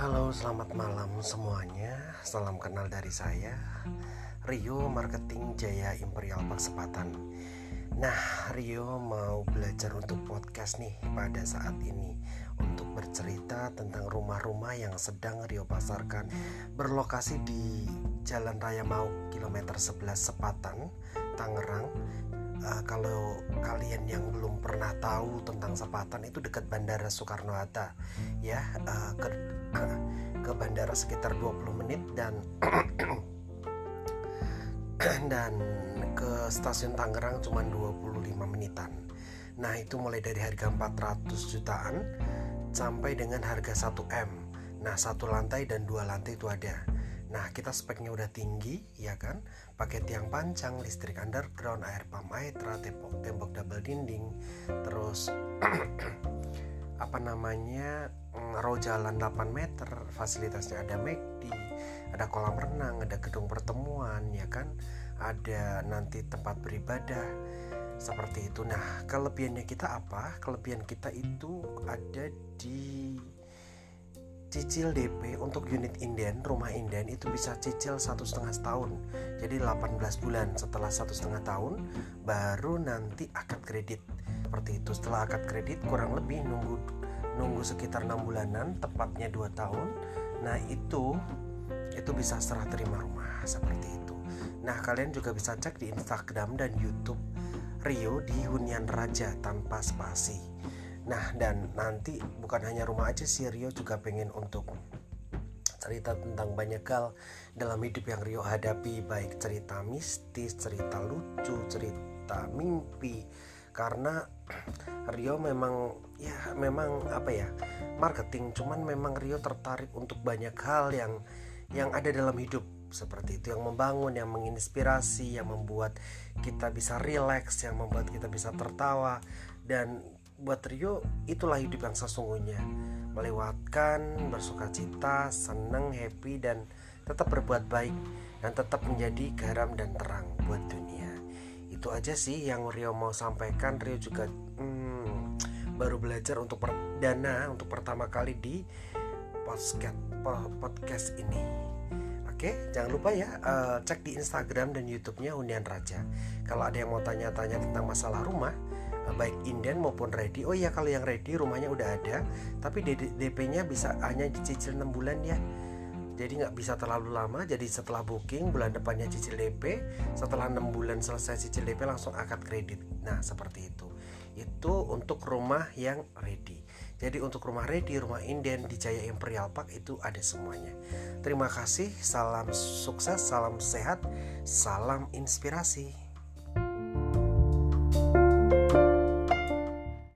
Halo, selamat malam semuanya. Salam kenal dari saya, Rio Marketing Jaya Imperial Paksepatan. Nah, Rio mau belajar untuk podcast nih pada saat ini untuk bercerita tentang rumah-rumah yang sedang Rio pasarkan berlokasi di Jalan Raya Mau kilometer 11 Sepatan, Tangerang uh, kalau kalian yang belum pernah tahu tentang Sepatan itu dekat Bandara Soekarno Hatta ya uh, ke, ke ke bandara sekitar 20 menit dan dan ke stasiun Tangerang cuma 25 menitan. Nah, itu mulai dari harga 400 jutaan sampai dengan harga 1M. Nah, satu lantai dan dua lantai itu ada. Nah, kita speknya udah tinggi, ya kan? Pakai tiang panjang, listrik underground, air pump aetra, tembok, tembok double dinding, terus apa namanya mm, row jalan 8 meter, fasilitasnya ada McD, ada kolam renang, ada gedung pertemuan, ya kan? Ada nanti tempat beribadah seperti itu. Nah, kelebihannya kita apa? Kelebihan kita itu ada di cicil DP untuk unit inden rumah inden itu bisa cicil satu setengah tahun jadi 18 bulan. Setelah satu setengah tahun baru nanti akad kredit. Seperti itu. Setelah akad kredit kurang lebih nunggu nunggu sekitar enam bulanan tepatnya dua tahun. Nah itu itu bisa serah terima rumah. Seperti itu. Nah kalian juga bisa cek di Instagram dan YouTube Rio di Hunian Raja tanpa spasi Nah dan nanti bukan hanya rumah aja sih Rio juga pengen untuk cerita tentang banyak hal dalam hidup yang Rio hadapi baik cerita mistis, cerita lucu, cerita mimpi. Karena Rio memang ya memang apa ya marketing cuman memang Rio tertarik untuk banyak hal yang yang ada dalam hidup. Seperti itu yang membangun, yang menginspirasi, yang membuat kita bisa rileks, yang membuat kita bisa tertawa. Dan buat Rio itulah hidup yang sesungguhnya. Melewatkan bersuka cita seneng happy dan tetap berbuat baik dan tetap menjadi garam dan terang buat dunia. Itu aja sih yang Rio mau sampaikan. Rio juga hmm, baru belajar untuk perdana untuk pertama kali di podcast podcast ini Oke, jangan lupa ya uh, cek di Instagram dan YouTube-nya Hunian Raja. Kalau ada yang mau tanya-tanya tentang masalah rumah, Eh, baik inden maupun ready oh iya kalau yang ready rumahnya udah ada tapi DP-nya bisa hanya dicicil 6 bulan ya jadi nggak bisa terlalu lama. Jadi setelah booking bulan depannya cicil DP setelah 6 bulan selesai cicil DP langsung akad kredit. Nah seperti itu. Itu untuk rumah yang ready. Jadi untuk rumah ready, rumah inden di Jaya Imperial Park itu ada semuanya. Terima kasih, salam sukses, salam sehat, salam inspirasi.